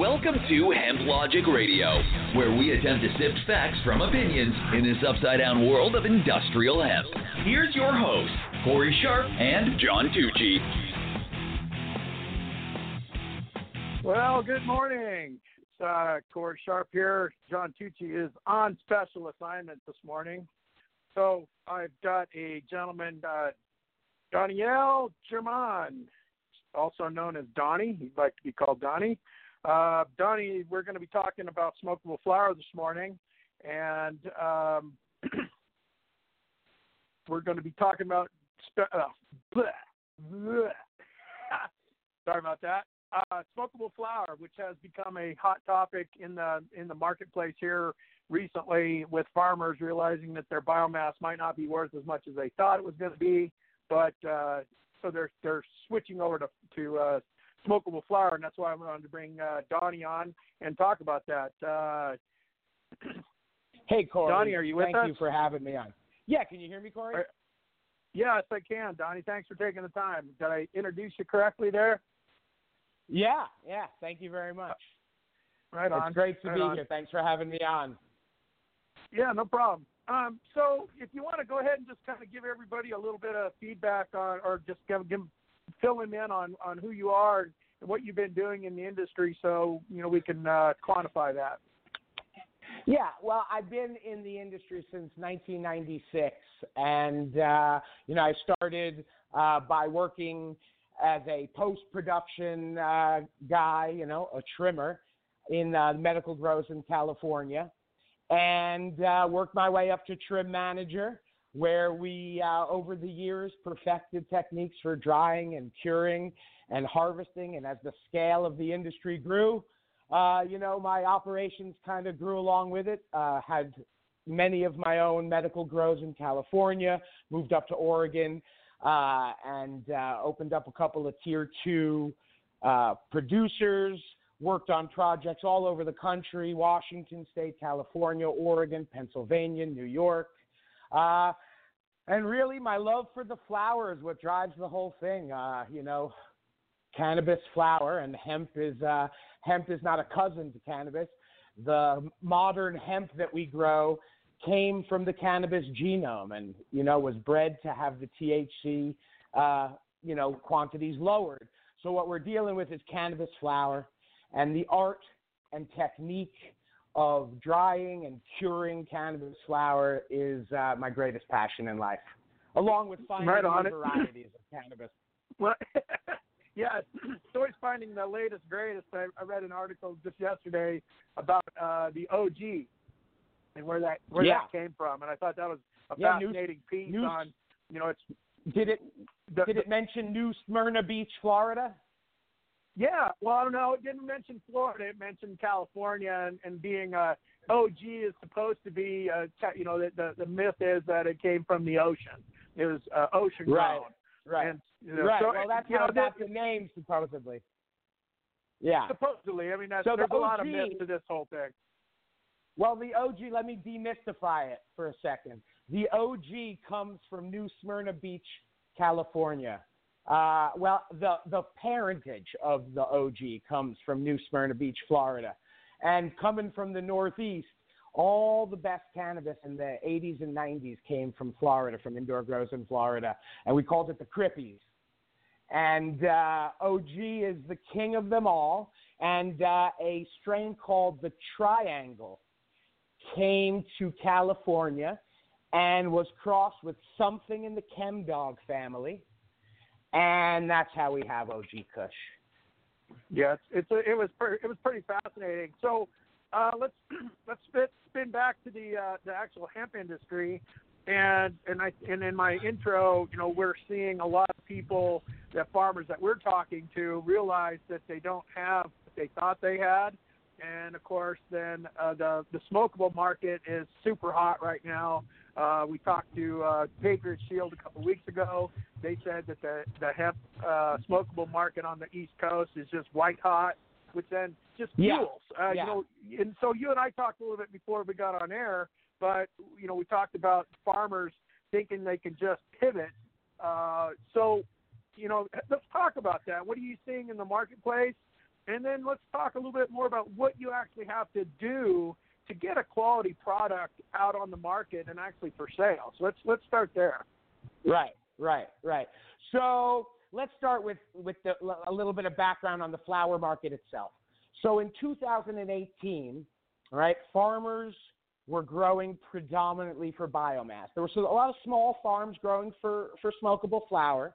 Welcome to Hemp Logic Radio, where we attempt to sift facts from opinions in this upside down world of industrial hemp. Here's your hosts, Cory Sharp and John Tucci. Well, good morning. It's uh, Cory Sharp here. John Tucci is on special assignment this morning. So I've got a gentleman, uh, Daniel Jurmann, also known as Donny. He'd like to be called Donny. Uh, Donny, we're going to be talking about smokable flower this morning, and um, we're going to be talking about. Spe- uh, bleh, bleh. Sorry about that. Uh, smokable flower, which has become a hot topic in the in the marketplace here recently, with farmers realizing that their biomass might not be worth as much as they thought it was going to be, but uh, so they're they're switching over to to uh, smokable flower, and that's why I wanted to bring uh, Donny on and talk about that. Uh, hey, Cory. Donny, are you with Thank us? you for having me on. Yeah, can you hear me, Cory? Are- yes, I can, Donny. Thanks for taking the time. Did I introduce you correctly there? Yeah, yeah. Thank you very much. Right on. It's great to Right be on. here. Thanks for having me on. Yeah, no problem. Um, so if you want to go ahead and just kind of give everybody a little bit of feedback on, or just give, give fill them in on on who you are and what you've been doing in the industry, so you know we can uh, quantify that. Yeah, well, I've been in the industry since 1996, and uh, you know, I started uh, by working as a post-production uh, guy, you know, a trimmer in uh, medical grows in California, and uh, worked my way up to trim manager, where we, uh, over the years, perfected techniques for drying and curing and harvesting, and as the scale of the industry grew, uh, you know, my operations kind of grew along with it. Uh, had many of my own medical grows in California, moved up to Oregon, uh, and uh, opened up a couple of tier two uh, producers. Worked on projects all over the country Washington State, California, Oregon, Pennsylvania, New York. Uh, and really, my love for the flower is what drives the whole thing. Uh, you know, cannabis flower and hemp is uh, hemp is not a cousin to cannabis. The modern hemp that we grow came from the cannabis genome, and you know was bred to have the THC, uh, you know, quantities lowered. So what we're dealing with is cannabis flower, and the art and technique of drying and curing cannabis flower is uh, my greatest passion in life, along with finding Right new it. varieties of cannabis. Well, yeah, it's always finding the latest, greatest. I, I read an article just yesterday about uh, the OG and where that where Yeah. that came from, and I thought that was a Yeah, New- fascinating piece New- on, you know, it's Did it the, did it mention New Smyrna Beach, Florida? Yeah, well, I don't know. It didn't mention Florida. It mentioned California, and, and being a OG is supposed to be, uh, ca- you know, the, the the myth is that it came from the ocean. It was uh, ocean Right. grown. Right. And, you know, right. so, well, that's how know, got the name, supposedly. Yeah. supposedly. I mean, that's, So the there's a lot of OG myths to this whole thing. Well, the OG, let me demystify it for a second. The OG comes from New Smyrna Beach, California. Uh, well, the, the parentage of the OG comes from New Smyrna Beach, Florida. And coming from the Northeast, all the best cannabis in the 80s and 90s came from Florida, from indoor grows in Florida. And we called it the Crippies. And uh, OG is the king of them all. And uh, a strain called the Triangle came to California and was crossed with something in the Chem Dog family. And that's how we have OG Kush. Yeah, it's, a, it was it was pretty fascinating. So uh, let's let's spin, spin back to the uh, the actual hemp industry, and and I and in my intro, you know, we're seeing a lot of people, that farmers that we're talking to, realize that they don't have what they thought they had, and of course, then uh, the the smokable market is super hot right now. Uh, we talked to uh, Patriot Shield a couple weeks ago. They said that the the hemp uh, smokable market on the East Coast is just white hot, which then just Yeah. fuels. Uh, Yeah. You know, and so you and I talked a little bit before we got on air, but you know, we talked about farmers thinking they can just pivot. Uh, so, you know, let's talk about that. What are you seeing in the marketplace? and then let's talk a little bit more about what you actually have to do to get a quality product out on the market and actually for sale. So let's let's start there. Right, right, right. So let's start with with the, a little bit of background on the flower market itself. So in 2018, right, farmers were growing predominantly for biomass. There were a lot of small farms growing for for smokable flower,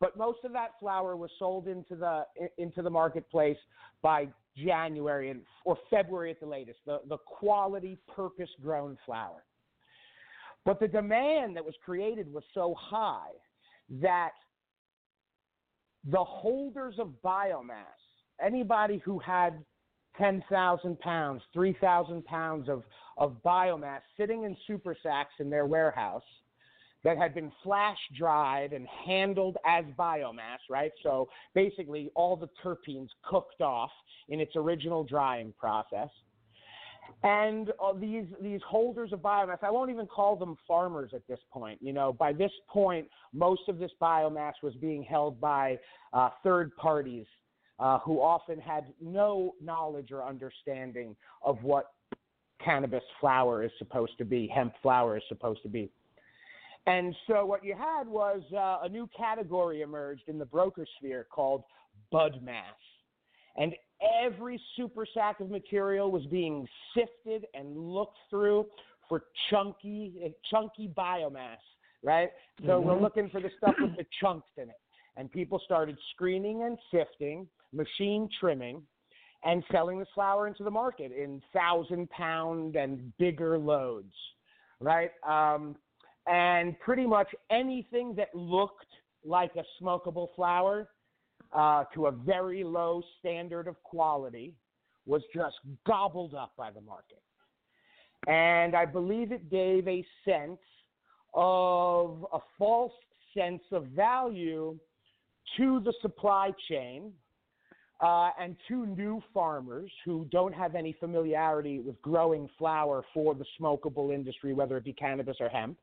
but most of that flower was sold into the into the marketplace by January and, or February at the latest. The the quality purpose grown flower. But the demand that was created was so high that the holders of biomass, anybody who had 10,000 pounds, 3,000 pounds of, of biomass sitting in super sacks in their warehouse that had been flash dried and handled as biomass, right? So basically, all the terpenes cooked off in its original drying process. And uh, these these holders of biomass, I won't even call them farmers at this point. You know, by this point, most of this biomass was being held by uh, third parties uh, who often had no knowledge or understanding of what cannabis flower is supposed to be, hemp flower is supposed to be. And so what you had was uh, a new category emerged in the broker sphere called bud mass. And every super sack of material was being sifted and looked through for chunky, chunky biomass, right? So mm-hmm. we're looking for the stuff with the chunks in it. And people started screening and sifting, machine trimming, and selling this flower into the market in thousand pound and bigger loads, right? Um, and pretty much anything that looked like a smokable flower uh, to a very low standard of quality was just gobbled up by the market. And I believe it gave a sense of a false sense of value to the supply chain uh, and to new farmers who don't have any familiarity with growing flower for the smokable industry, whether it be cannabis or hemp.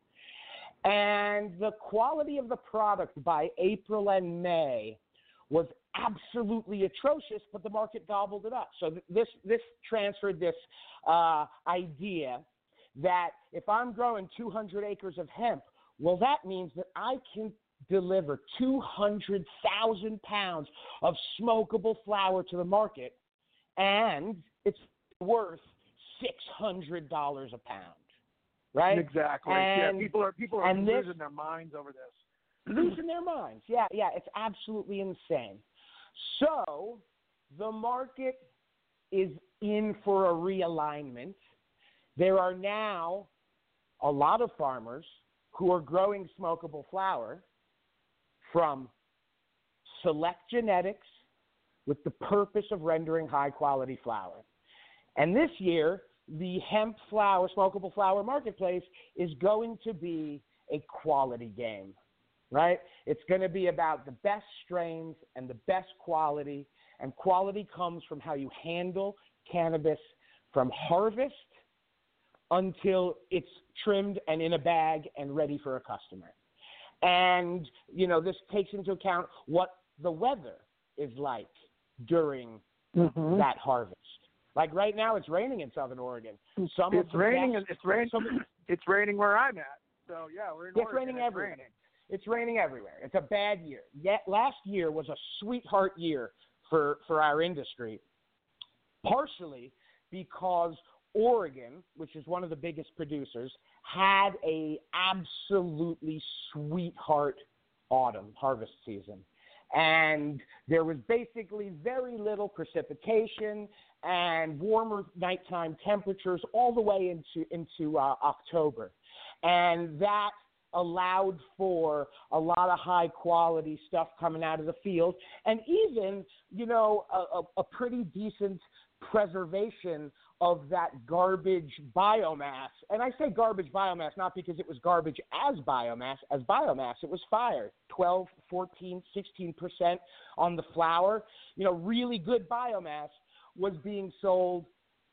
And the quality of the product by April and May was absolutely atrocious, but the market gobbled it up. So th- this this transferred this uh, idea that if I'm growing 200 acres of hemp, well, that means that I can deliver 200,000 pounds of smokable flower to the market, and it's worth $600 a pound. Right? Exactly. And, yeah, people are people are losing this, their minds over this losing their minds. Yeah, yeah, it's absolutely insane. So the market is in for a realignment. There are now a lot of farmers who are growing smokable flower from select genetics with the purpose of rendering high quality flower. And this year, the hemp flower, smokable flower marketplace is going to be a quality game right? It's going to be about the best strains and the best quality, and quality comes from how you handle cannabis from harvest until it's trimmed and in a bag and ready for a customer. And, you know, this takes into account what the weather is like during mm-hmm. that harvest. Like right now, it's raining in Southern Oregon. Some it's raining. Best, it's raining. Some, it's raining where I'm at. So yeah, we're in it's Oregon. raining it's everywhere. Raining. It's raining everywhere. It's a bad year. Yet last year was a sweetheart year for, for our industry, partially because Oregon, which is one of the biggest producers, had a absolutely sweetheart autumn harvest season. And there was basically very little precipitation and warmer nighttime temperatures all the way into into uh, October, and that allowed for a lot of high quality stuff coming out of the field. And even you know a, a, pretty decent preservation of that garbage biomass. And i say garbage biomass not because it was garbage as biomass as biomass it was fire. 12 14 16% on the flower. you know really good biomass was being sold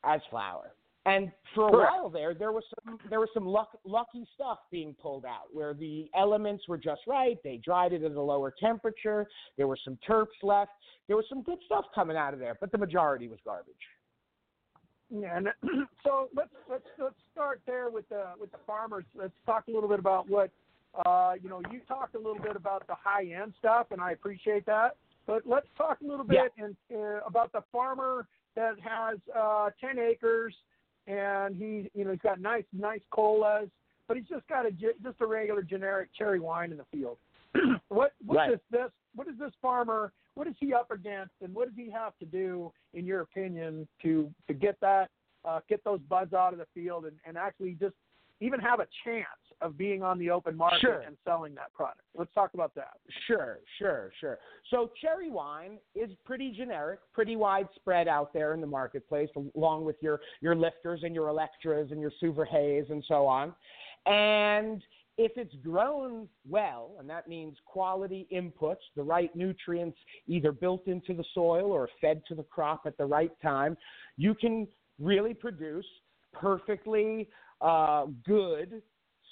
as flower And for a Correct. while there, there was some there was some luck, lucky stuff being pulled out where the elements were just right. They dried it at a lower temperature. There were some terps left. There was some good stuff coming out of there, but the majority was garbage. Yeah, and so let's let's let's start there with the with the farmers. Let's talk a little bit about what uh, you know. You talked a little bit about the high end stuff, and I appreciate that. But let's talk a little bit in, uh, about the farmer that has uh, ten acres, and he you know he's got nice nice colas, but he's just got a just a regular generic cherry wine in the field. what what Right. is this? What is this farmer? What is he up against, and what does he have to do, in your opinion, to to get that uh, get those buds out of the field and, and actually just even have a chance of being on the open market Sure. and selling that product? Let's talk about that. Sure, sure, sure. So cherry wine is pretty generic, pretty widespread out there in the marketplace, along with your your lifters and your Electras and your Suver Hazes and so on. And if it's grown well, and that means quality inputs, the right nutrients either built into the soil or fed to the crop at the right time, you can really produce perfectly uh, good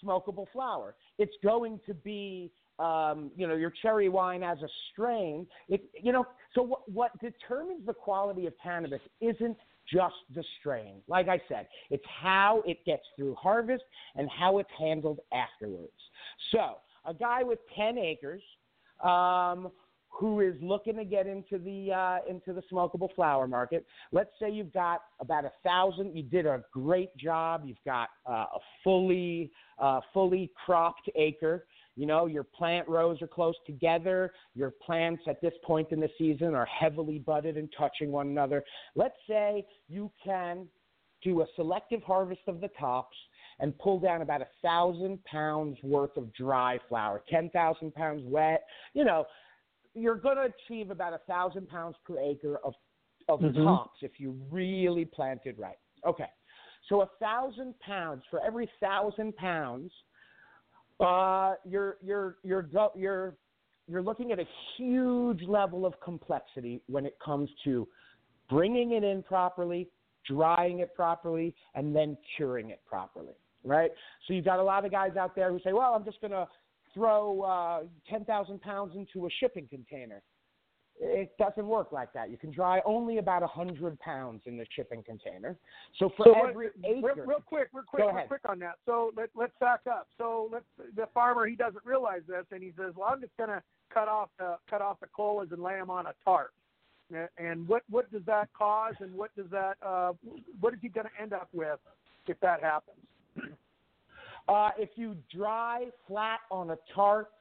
smokable flower. It's going to be, um, you know, your cherry wine as a strain. It, you know, so what, what determines the quality of cannabis isn't just the strain. Like I said, it's how it gets through harvest and how it's handled afterwards. So a guy with 10 acres. Um, who is looking to get into the uh, into the smokable flower market. Let's say you've got about a thousand. You did a great job. You've got uh, a fully uh, fully cropped acre. You know your plant rows are close together. Your plants at this point in the season are heavily budded and touching one another. Let's say you can do a selective harvest of the tops and pull down about a thousand pounds worth of dry flower, ten thousand pounds wet. You know, you're going to achieve about a thousand pounds per acre of of Mhm. tops if you really planted right. Okay, so a thousand pounds for every thousand pounds, uh, you're you're you're go, you're you're looking at a huge level of complexity when it comes to bringing it in properly, drying it properly, and then curing it properly. Right. So you've got a lot of guys out there who say, "Well, I'm just going to throw uh, 10,000 pounds into a shipping container." It doesn't work like that. You can dry only about 100 pounds in the shipping container. So for So every real, acre, real quick, real quick, real quick on that. So let, let's back up. So let's the farmer he doesn't realize this, and he says, "Well, I'm just going to cut off the cut off the colas and lay them on a tarp." And what what does that cause, and what does that uh, what is he going to end up with if that happens? Uh, if you dry flat on a tarp,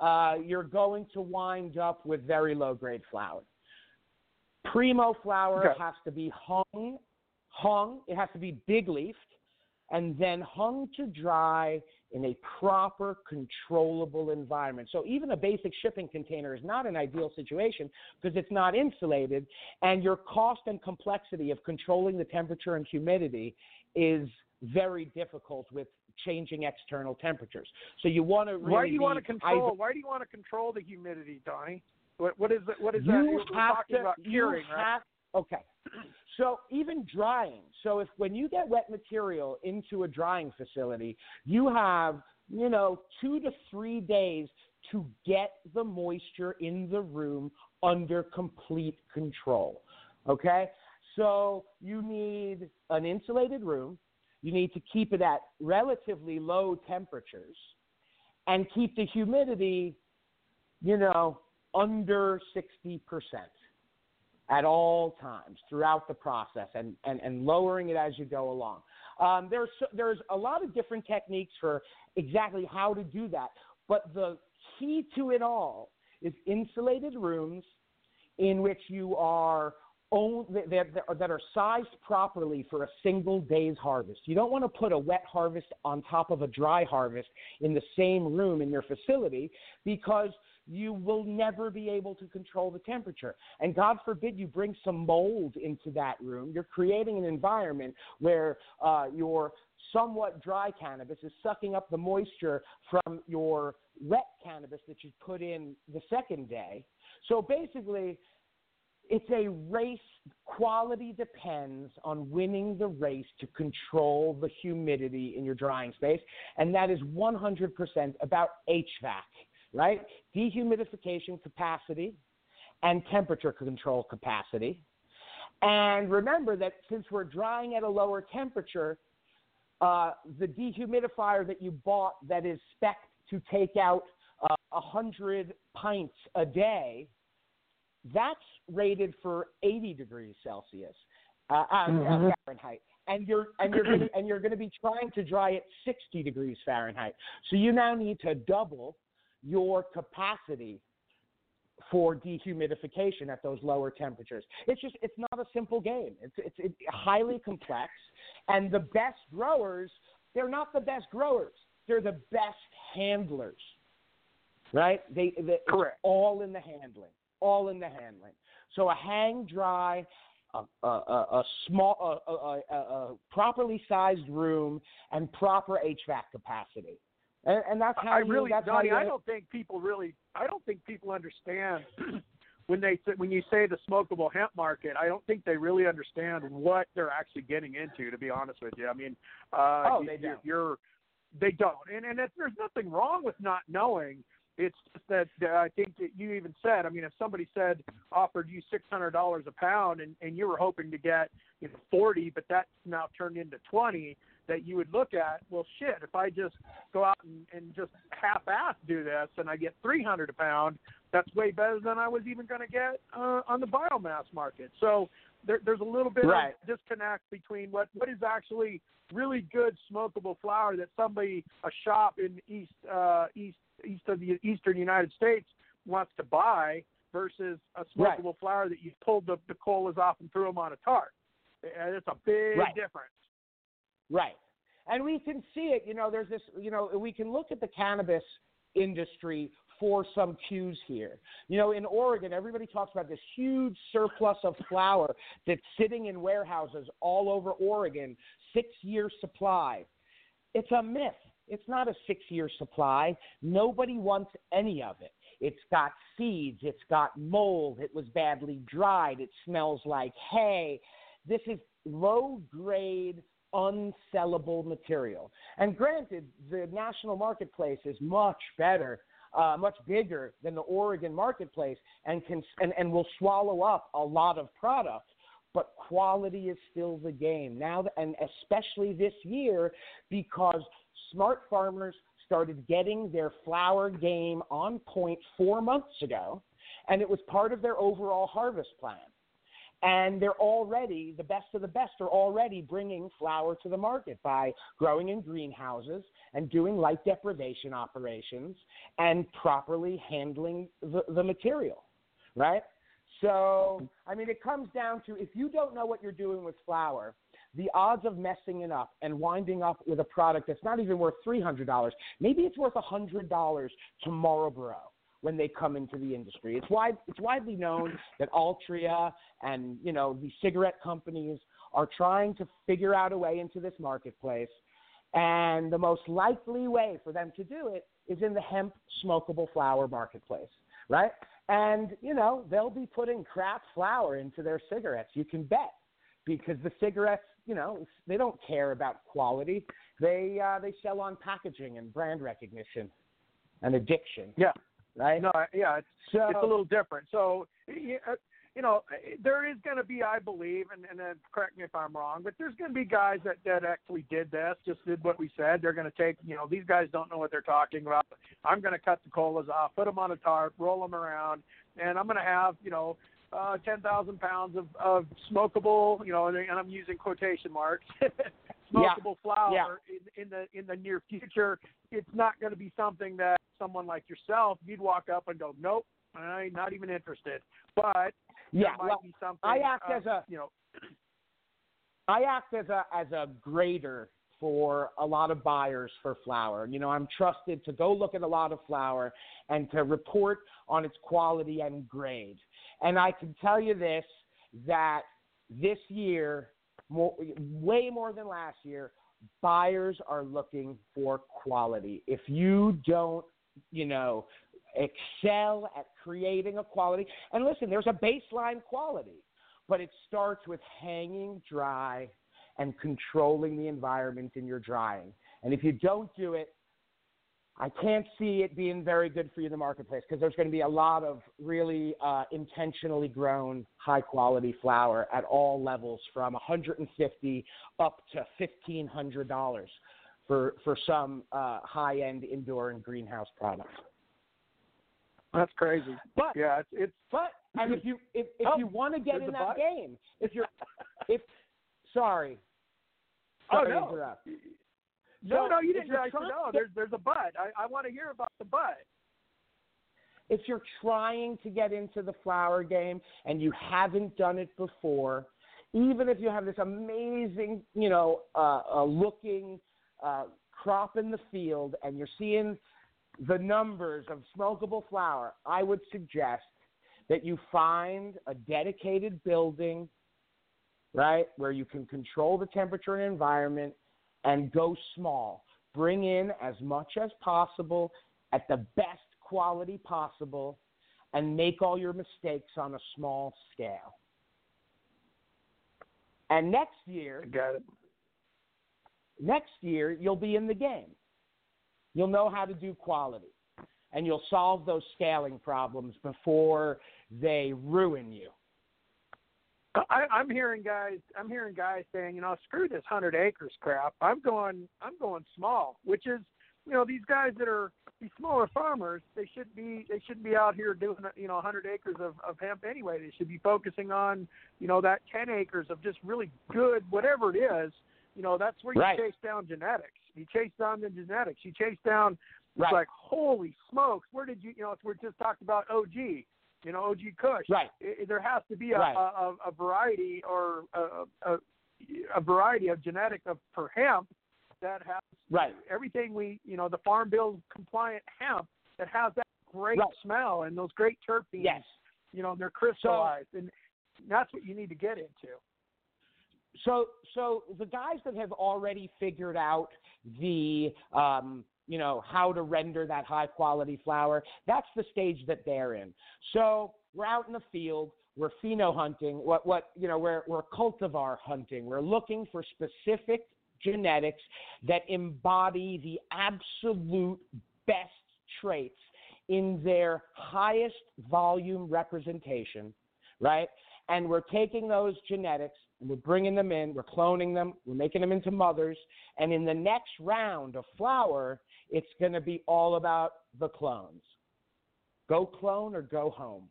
uh, you're going to wind up with very low grade flower. Primo flower Okay. has to be hung, hung. It has to be big leafed, and then hung to dry in a proper, controllable environment. So even a basic shipping container is not an ideal situation because it's not insulated, and your cost and complexity of controlling the temperature and humidity is very difficult with changing external temperatures. So you want to really why do you want to control? either- Why do you want to control the humidity, Donny? What what is it? What is you that? We're talking to, about curing, right? have- Okay. So even drying. So if when you get wet material into a drying facility, you have, you know, two to three days to get the moisture in the room under complete control. Okay? So you need an insulated room. You need to keep it at relatively low temperatures and keep the humidity, you know, under 60% at all times throughout the process and, and, and lowering it as you go along. Um, there's, there's a lot of different techniques for exactly how to do that, but the key to it all is insulated rooms in which you are own, that, that, that are sized properly for a single day's harvest. You don't want to put a wet harvest on top of a dry harvest in the same room in your facility because you will never be able to control the temperature. And God forbid you bring some mold into that room. You're creating an environment where uh, your somewhat dry cannabis is sucking up the moisture from your wet cannabis that you put in the second day. So basically, it's a race. Quality depends on winning the race to control the humidity in your drying space, and that is 100% about HVAC, right? Dehumidification capacity and temperature control capacity. And remember that since we're drying at a lower temperature, uh, the dehumidifier that you bought that is spec to take out uh, uh, hundred pints a day, that's rated for 80 degrees Celsius, uh, uh, mm-hmm. Fahrenheit, and you're and you're gonna, and you're going to be trying to dry at 60 degrees Fahrenheit. So you now need to double your capacity for dehumidification at those lower temperatures. It's just it's not a simple game. It's it's, it's highly complex, and the best growers they're not the best growers. They're the best handlers, right? They, they correct all in the handling, all in the handling. So a hang dry. A, a, a, small, a, a, a properly sized room, and proper HVAC capacity. And, and that's how I you, really, that's Donny, how I don't think people really, I don't think people understand when they when you say the smokable hemp market. I don't think they really understand what they're actually getting into. To be honest with you, I mean, uh, oh, you, they don't. You're, they don't, and and it's, there's nothing wrong with not knowing. It's just that uh, I think that you even said. I mean, if somebody said offered you six hundred dollars a pound, and and you were hoping to get you know forty, but that's now turned into twenty that you would look at, well, shit, if I just go out and, and just half-ass do this and I get 300 a pound, that's way better than I was even going to get uh, on the biomass market. So there, there's a little bit right. of disconnect between what, what is actually really good smokable flower that somebody, a shop in east, uh, east, east of the eastern United States wants to buy versus a smokable right. flower that you pulled the, the colas off and threw them on a tart. Uh, and it's a big right. difference. Right. And we can see it, you know, there's this, you know, we can look at the cannabis industry for some cues here. You know, in Oregon, everybody talks about this huge surplus of flower that's sitting in warehouses all over Oregon, six year supply. It's a myth. It's not a six year supply. Nobody wants any of it. It's got seeds, it's got mold, it was badly dried, it smells like hay. This is low grade unsellable material. And granted, the national marketplace is much better, uh, much bigger than the Oregon marketplace, and can and, and will swallow up a lot of product. But quality is still the game now, and especially this year because smart farmers started getting their flower game on point four months ago, and it was part of their overall harvest plan. And they're already the best of the best are already bringing flower to the market by growing in greenhouses and doing light deprivation operations and properly handling the, the material right? So i mean it comes down to if you don't know what you're doing with flower the odds of messing it up and winding up with a product that's not even worth $300 maybe it's worth $100 to marlboro when they come into the industry. It's wide it's widely known that Altria and you know the cigarette companies are trying to figure out a way into this marketplace, and the most likely way for them to do it is in the hemp smokable flower marketplace, right? And you know they'll be putting craft flower into their cigarettes. You can bet because the cigarettes, you know, they don't care about quality. They uh, they sell on packaging and brand recognition and addiction. Yeah right? No, yeah, it's so, it's a little different. So uh, you know, there is going to be, I believe, and, and then correct me if I'm wrong, but there's going to be guys that that actually did this, just did what we said. They're going to take, you know, these guys don't know what they're talking about. I'm going to cut the colas off, put them on a tarp, roll them around, and I'm going to have, you know. Uh, 10,000 pounds of, of smokable, you know, and, and I'm using quotation marks, smokable yeah. flower yeah. in, in the in the near future. It's not going to be something that someone like yourself, you'd walk up and go, "Nope, I'm not even interested." But yeah, might well, be something. I act uh, as a you know. I act as a as a grader for a lot of buyers for flower. You know, I'm trusted to go look at a lot of flower and to report on its quality and grade. And I can tell you this that this year, more, way more than last year, buyers are looking for quality. If you don't you know, excel at creating a quality. And listen, there's a baseline quality, but it starts with hanging dry and controlling the environment in your drying. And if you don't do it, I can't see it being very good for you in the marketplace because there's going to be a lot of really uh, intentionally grown, high quality flower at all levels, from 150 up to 1500 dollars for for some uh, high end indoor and greenhouse products. That's crazy. But yeah, it's, it's but and if you if, if Oh, you want to get in that game, if you're if sorry, Oh, sorry to no. No, no, you didn't. you're I said trying no. There's there's a but. I, I want to hear about the but. if you're trying to get into the flower game and you haven't done it before, even if you have this amazing, you know, uh, uh, looking uh, crop in the field and you're seeing the numbers of smokable flower, I would suggest that you find a dedicated building, right, where you can control the temperature and environment and go small. Bring in as much as possible at the best quality possible and make all your mistakes on a small scale. And next year, Got it. next year you'll be in the game. You'll know how to do quality and you'll solve those scaling problems before they ruin you. I, I'm hearing guys. I'm hearing guys saying, you know, screw this hundred acres crap. I'm going. I'm going small, which is, you know, these guys that are these smaller farmers. They should be. They shouldn't be out here doing, you know, 100 acres of, of hemp anyway. They should be focusing on, you know, that 10 acres of just really good, whatever it is. You know, that's where you Right. chase down genetics. You chase down the genetics. You chase down. It's Right. like holy smokes. Where did you? You know, we're just talking about OG. You know, OG Kush Right. i- there has to be a, Right. a, a, a variety or a, a, a variety of genetic of for hemp that has Right. everything we you know the farm bill compliant hemp that has that great Right. smell and those great terpenes. Yes. You know they're crystallized and that's what you need to get into. So, so the guys that have already figured out the, um, you know, how to render that high quality flower, that's the stage that they're in. So we're out in the field, we're pheno hunting, what, what, you know, we're, we're cultivar hunting. We're looking for specific genetics that embody the absolute best traits in their highest volume representation, right? And we're taking those genetics and we're bringing them in, we're cloning them, we're making them into mothers, and in the next round of flower, it's going to be all about the clones. Go clone or go home.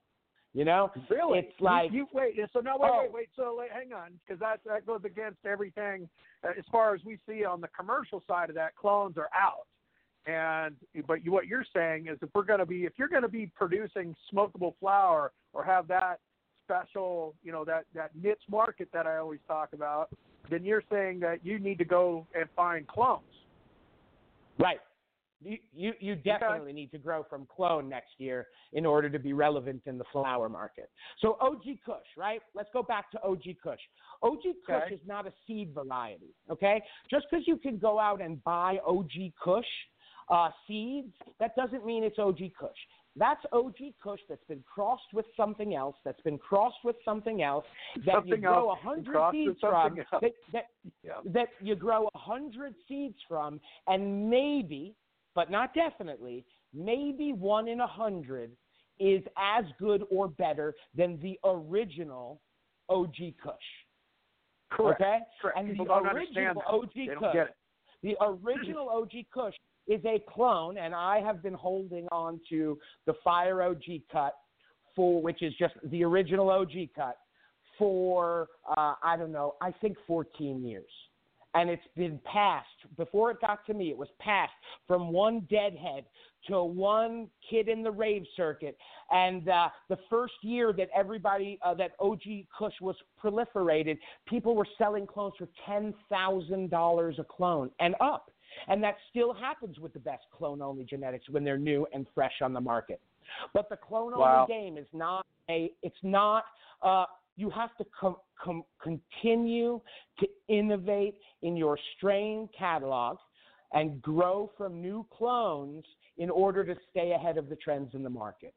You know, Really? it's like you, you wait. So no, wait, Oh. wait, wait. So hang on, because that that goes against everything uh, as far as we see on the commercial side of that. Clones are out, and but you, what you're saying is if we're going to be if you're going to be producing smokable flower or have that special, you know, that that niche market that I always talk about, then you're saying that you need to go and find clones. Right. You, you, you definitely need to grow from clone next year in order to be relevant in the flower market. So OG Kush, right? Let's go back to OG Kush. OG Kush Okay. is not a seed variety, okay? Just because you can go out and buy OG Kush uh, seeds, that doesn't mean it's OG Kush. That's OG Kush that's been crossed with something else, that's been crossed with something else, that you grow a hundred seeds from, that, that, Yeah. that you grow a hundred seeds from, and maybe, but not definitely, maybe one in a hundred is as good or better than the original OG Kush. Correct. Okay? Correct. And People the original. OG They don't Kush, get it. the original OG Kush is a clone, and I have been holding on to the Fire OG cut for which is just the original OG cut for uh, I don't know, I think 14 years. And it's been passed before it got to me. It was passed from one deadhead to one kid in the rave circuit. And uh, the first year that everybody uh, that OG Kush was proliferated, people were selling clones for ten thousand dollars a clone and up. And that still happens with the best clone only genetics when they're new and fresh on the market. But the clone only Wow. game is not a. It's not. Uh, you have to com- com- continue to innovate in your strain catalog and grow from new clones in order to stay ahead of the trends in the market,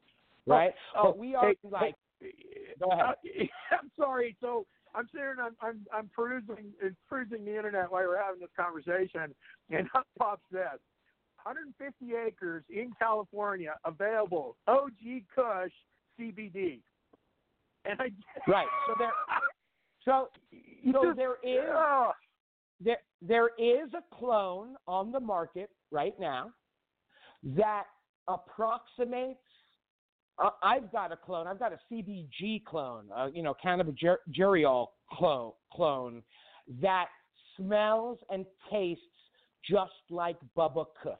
oh, right? Oh, but we are hey, like, hey, go ahead. I'm sorry. So I'm sitting, I'm, I'm, I'm perusing, perusing the internet while we're having this conversation, and up pops this: 150 acres in California available. OG Kush CBD. And I right. So there, so so there is oh, there there is a clone on the market right now that approximates. Uh, I've got a clone. I've got a CBG clone. Uh, you know, cannabigerol clone clone that smells and tastes just like Bubba Kush.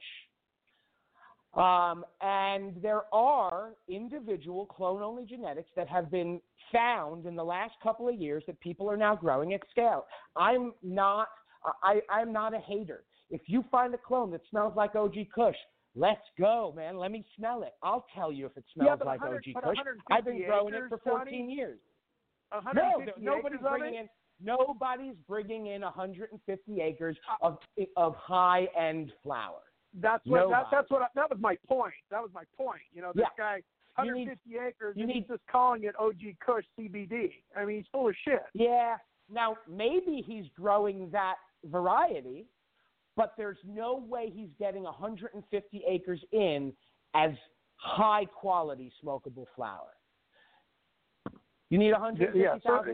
Um, and there are individual clone only genetics that have been found in the last couple of years that people are now growing at scale. I'm not I, I'm not a hater. If you find a clone that smells like OG Kush, let's go, man. Let me smell it. I'll tell you if it smells but like OG Kush. I've been growing acres, it for 14 Johnny? years. No, nobody's bringing in nobody's bringing in 150 acres of of high end flower. That's what that, that's what I, that was my point. That was my point. You know, this Yeah. guy You need- 150 acres you need- he's just calling it OG Kush CBD. I mean, he's full of shit. Yeah. Now maybe he's growing that variety, but there's no way he's getting 150 acres in as high quality smokable flower. You need 150,000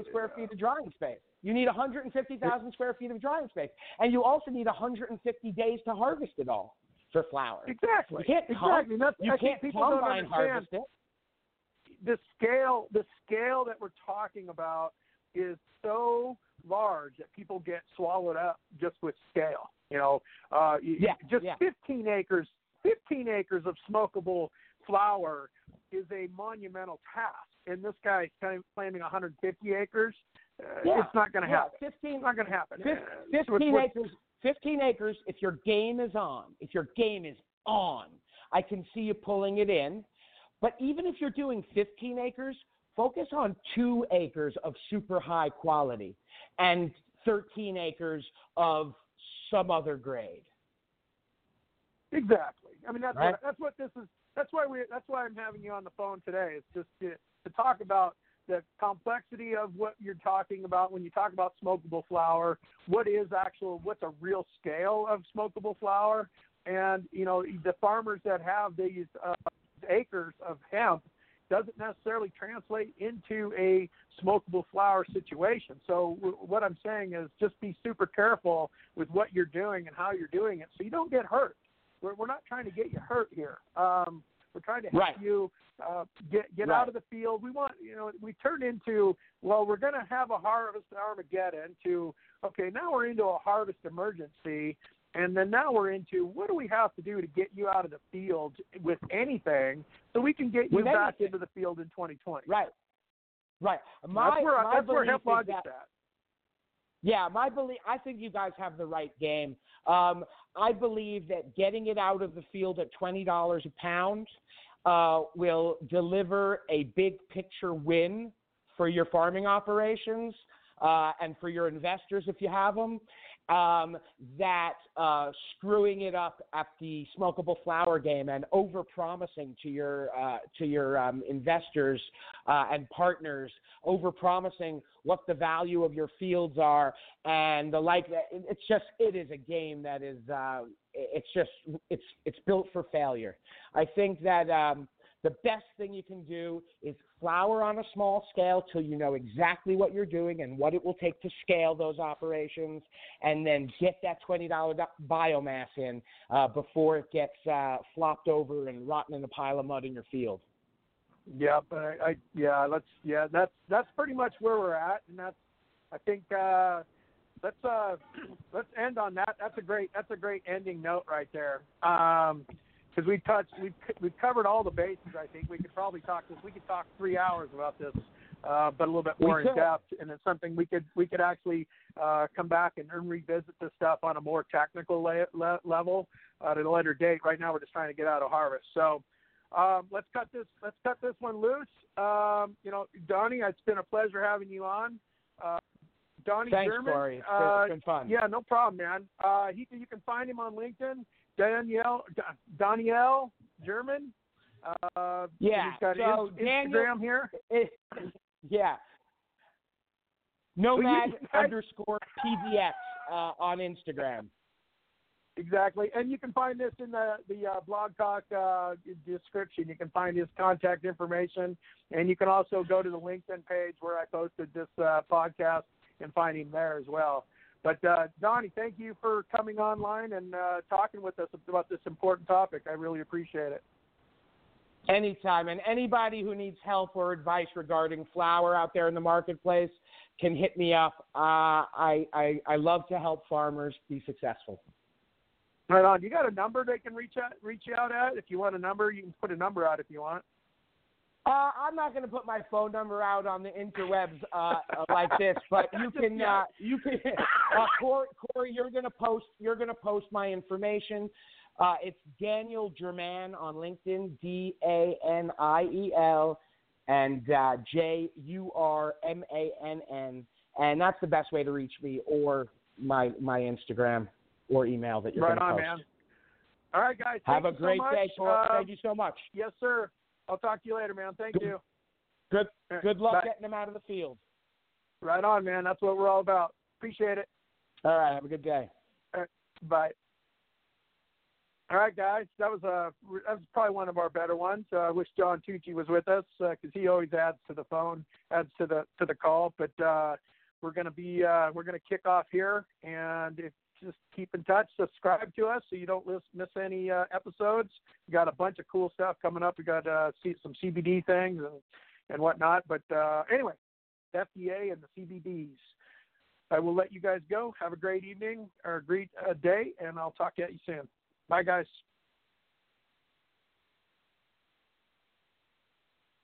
Yeah, square feet of drying space. You need 150,000 square feet of drying space, and you also need 150 days to harvest it all for flower. Exactly. You can't exactly. You I can't people don't combine harvest it. the scale. The scale that we're talking about is so large that people get swallowed up just with scale. You know, uh, Yeah, just yeah. 15 acres. 15 acres of smokable flower is a monumental task, and this guy's claiming 150 acres. Uh, Yeah, It's not going to yeah, happen. 15, It's not going to happen. Uh, 15 with- with- acres. 15 acres. If your game is on, if your game is on, I can see you pulling it in. But even if you're doing 15 acres, focus on two acres of super high quality and 13 acres of some other grade. Exactly. I mean, that's Right. what, that's what this is. That's why we. That's why I'm having you on the phone today. It's just to, to talk about the complexity of what you're talking about when you talk about smokable flower. What is actual? What's a real scale of smokable flower? And you know, the farmers that have these uh, acres of hemp doesn't necessarily translate into a smokable flower situation. So w- what I'm saying is just be super careful with what you're doing and how you're doing it, so you don't get hurt. We're, we're not trying to get you hurt here. Um, we're trying to help Right. you uh, get get Right. out of the field. We want you know we turn into well we're going to have a harvest Armageddon to okay now we're into a harvest emergency and then now we're into what do we have to do to get you out of the field with anything so we can get you With back anything. into the field in 2020. Right. Right. My, that's where my that's where is that- at. Yeah, my belief. I think you guys have the right game. Um, I believe that getting it out of the field at twenty dollars a pound uh, will deliver a big picture win for your farming operations uh, and for your investors if you have them. Um, that uh, screwing it up at the smokable flower game and over promising to your uh, to your um, investors uh, and partners, over promising what the value of your fields are and the like. It's just it is a game that is uh, it's just it's it's built for failure. I think that um, the best thing you can do is flower on a small scale till you know exactly what you're doing and what it will take to scale those operations, and then get that twenty dollar biomass in uh, before it gets uh, flopped over and rotten in a pile of mud in your field. Yeah, but I, I yeah, let's yeah, that's that's pretty much where we're at, and that's I think uh, let's uh, let's end on that. That's a great that's a great ending note right there. Um, because we touched we've we've covered all the bases. I think we could probably talk this. We could talk three hours about this, uh, but a little bit We more in could. depth, and it's something we could we could actually uh, come back and, and revisit this stuff on a more technical le- le- level at a later date. Right now, we're just trying to get out of harvest. So. Um, let's cut this. Let's cut this one loose. Um, you know, Donny, it's been a pleasure having you on. Uh, Donny Thanks, Jurmann. Cory. It's, uh, it's been fun. yeah, no problem, man. Uh, he, you can find him on LinkedIn. Danielle Danielle Jurmann. Uh, yeah. He's got so Instagram Daniel, here. It, yeah. Nomad underscore PDX uh, on Instagram. Exactly, and you can find this in the the uh, blog talk uh, description. You can find his contact information, and you can also go to the LinkedIn page where I posted this uh, podcast and find him there as well. But uh, Donny, thank you for coming online and uh, talking with us about this important topic. I really appreciate it. Anytime, and anybody who needs help or advice regarding flower out there in the marketplace can hit me up. Uh, I, I I love to help farmers be successful. Right on. You got a number they can reach out reach out at? If you want a number, you can put a number out if you want. Uh, I'm not going to put my phone number out on the interwebs uh, like this, but you can. Uh, you can. Uh, Cory, Cory, you're going to post. You're going to post my information. Uh, it's Daniel Jurmann on LinkedIn. D A N I E L and uh, J U R M A N N, and that's the best way to reach me or my my Instagram or email that you're right going to post. man. All right, guys. Have a great so day, uh, Thank you so much. Yes, sir. I'll talk to you later, man. Thank good, you. Good. Good luck Bye. getting them out of the field. Right on, man. That's what we're all about. Appreciate it. All right. Have a good day. Right. Bye. All right, guys. That was a that was probably one of our better ones. Uh, I wish John Tucci was with us because uh, he always adds to the phone, adds to the to the call. But uh, we're gonna be uh, we're gonna kick off here, and if just keep in touch. Subscribe to us so you don't miss, any uh, episodes. We got a bunch of cool stuff coming up. We got uh, see some CBD things and and whatnot. But uh, anyway, FDA and the CBDs. I will let you guys go. Have a great evening or a great uh, day, and I'll talk to you soon. Bye, guys.